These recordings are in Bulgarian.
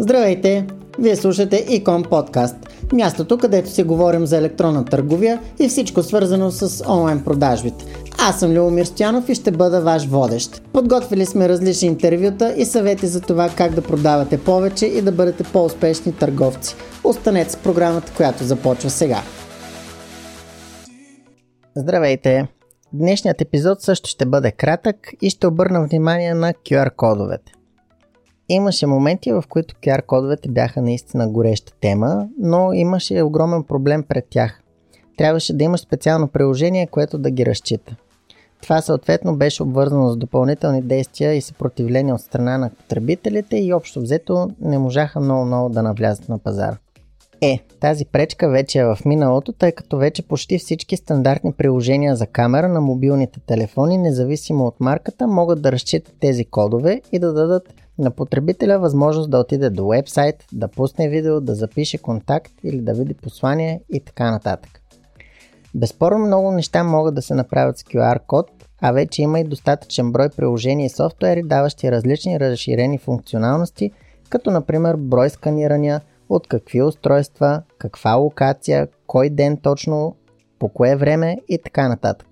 Здравейте! Вие слушате Икон подкаст, мястото където си говорим за електронна търговия и всичко свързано с онлайн продажбите. Аз съм Любомир Стоянов и ще бъда ваш водещ. Подготвили сме различни интервюта и съвети за това как да продавате повече и да бъдете по-успешни търговци. Останете с програмата, която започва сега. Здравейте! Днешният епизод също ще бъде кратък и ще обърна внимание на QR кодовете. Имаше моменти, в които QR кодовете бяха наистина гореща тема, но имаше огромен проблем пред тях. Трябваше да имаш специално приложение, което да ги разчита. Това съответно беше обвързано с допълнителни действия и съпротивление от страна на потребителите и общо взето не можаха много-много да навлязат на пазара. Е, тази пречка вече е в миналото, тъй като вече почти всички стандартни приложения за камера на мобилните телефони, независимо от марката, могат да разчитат тези кодове и да дадат на потребителя възможност да отиде до вебсайт, да пусне видео, да запише контакт или да види послание и така нататък. Безспорно много неща могат да се направят с QR код, а вече има и достатъчен брой приложения и софтуери, даващи различни разширени функционалности, като например брой сканирания, от какви устройства, каква локация, кой ден точно, по кое време и така нататък.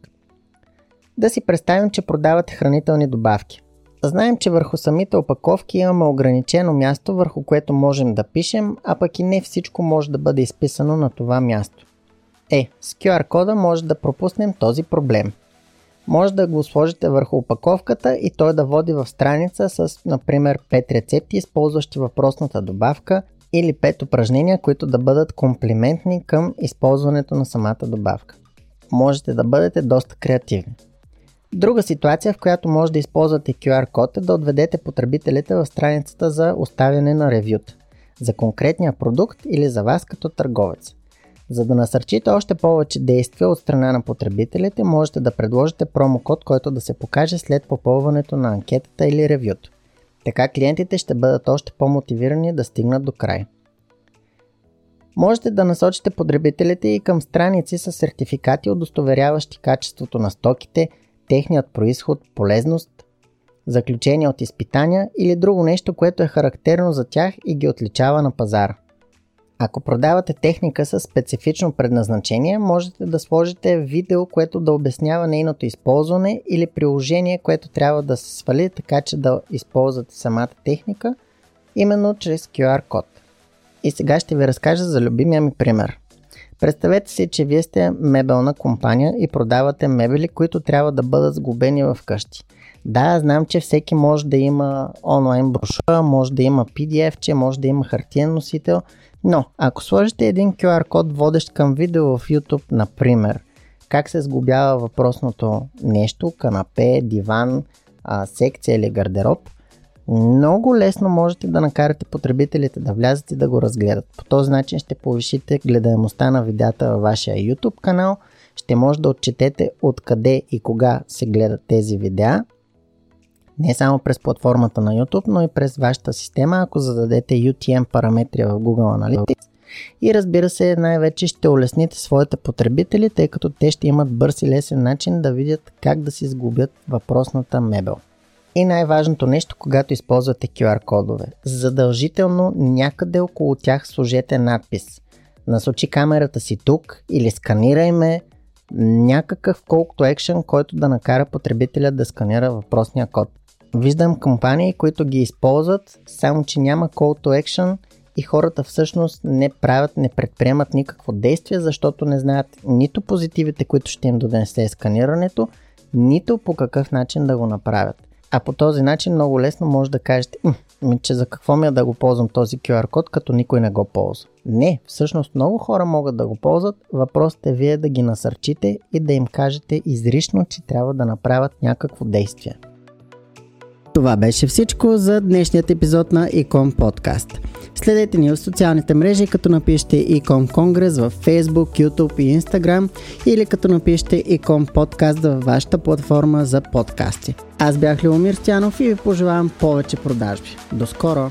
Да си представим, че продавате хранителни добавки. Знаем, че върху самите опаковки имаме ограничено място, върху което можем да пишем, а пък и не всичко може да бъде изписано на това място. Е, с QR кода може да пропуснем този проблем. Може да го сложите върху опаковката и той да води в страница с, например, 5 рецепти, използващи въпросната добавка или 5 упражнения, които да бъдат комплиментни към използването на самата добавка. Можете да бъдете доста креативни. Друга ситуация, в която може да използвате QR код е да отведете потребителите в страницата за оставяне на ревюта за конкретния продукт или за вас като търговец. За да насърчите още повече действия от страна на потребителите, можете да предложите промокод, който да се покаже след попълването на анкетата или ревюто. Така клиентите ще бъдат още по-мотивирани да стигнат до край. Можете да насочите потребителите и към страници с сертификати, удостоверяващи качеството на стоките, техният происход, полезност, заключения от изпитания или друго нещо, което е характерно за тях и ги отличава на пазара. Ако продавате техника с специфично предназначение, можете да сложите видео, което да обяснява нейното използване или приложение, което трябва да се свали, така че да използвате самата техника, именно чрез QR код. И сега ще ви разкажа за любимия ми пример. Представете си, че вие сте мебелна компания и продавате мебели, които трябва да бъдат сгубени в къщи. Да, знам, че всеки може да има онлайн брошура, може да има PDF, че може да има хартиен носител – но, ако сложите един QR код, водещ към видео в YouTube, например, как се сгубява въпросното нещо, канапе, диван, секция или гардероб, много лесно можете да накарате потребителите да влязат и да го разгледат. По този начин ще повишите гледаемостта на видеята във вашия YouTube канал, ще може да отчетете откъде и кога се гледат тези видеа не само през платформата на YouTube, но и през вашата система, ако зададете UTM параметри в Google Analytics. И разбира се, най-вече ще улесните своите потребители, тъй като те ще имат бърз и лесен начин да видят как да си сгубят въпросната мебел. И най-важното нещо, когато използвате QR кодове. Задължително някъде около тях сложете надпис. Насочи камерата си тук или сканирай ме, някакъв to action, който да накара потребителя да сканира въпросния код. Виждам компании, които ги използват, само че няма call to action и хората всъщност не правят, не предприемат никакво действие, защото не знаят нито позитивите, които ще им донесе сканирането, нито по какъв начин да го направят. А по този начин много лесно може да кажете, че за какво ми е да го ползвам този QR код, като никой не го ползва. Не, всъщност много хора могат да го ползват, въпросът е вие да ги насърчите и да им кажете изрично, че трябва да направят някакво действие. Това беше всичко за днешният епизод на Ecom Podcast. Следете ни в социалните мрежи, като напишете Ecom Конгрес в Facebook, YouTube и Instagram или като напишете Ecom Podcast във вашата платформа за подкасти. Аз бях Любомир Стянов и ви пожелавам повече продажби. До скоро!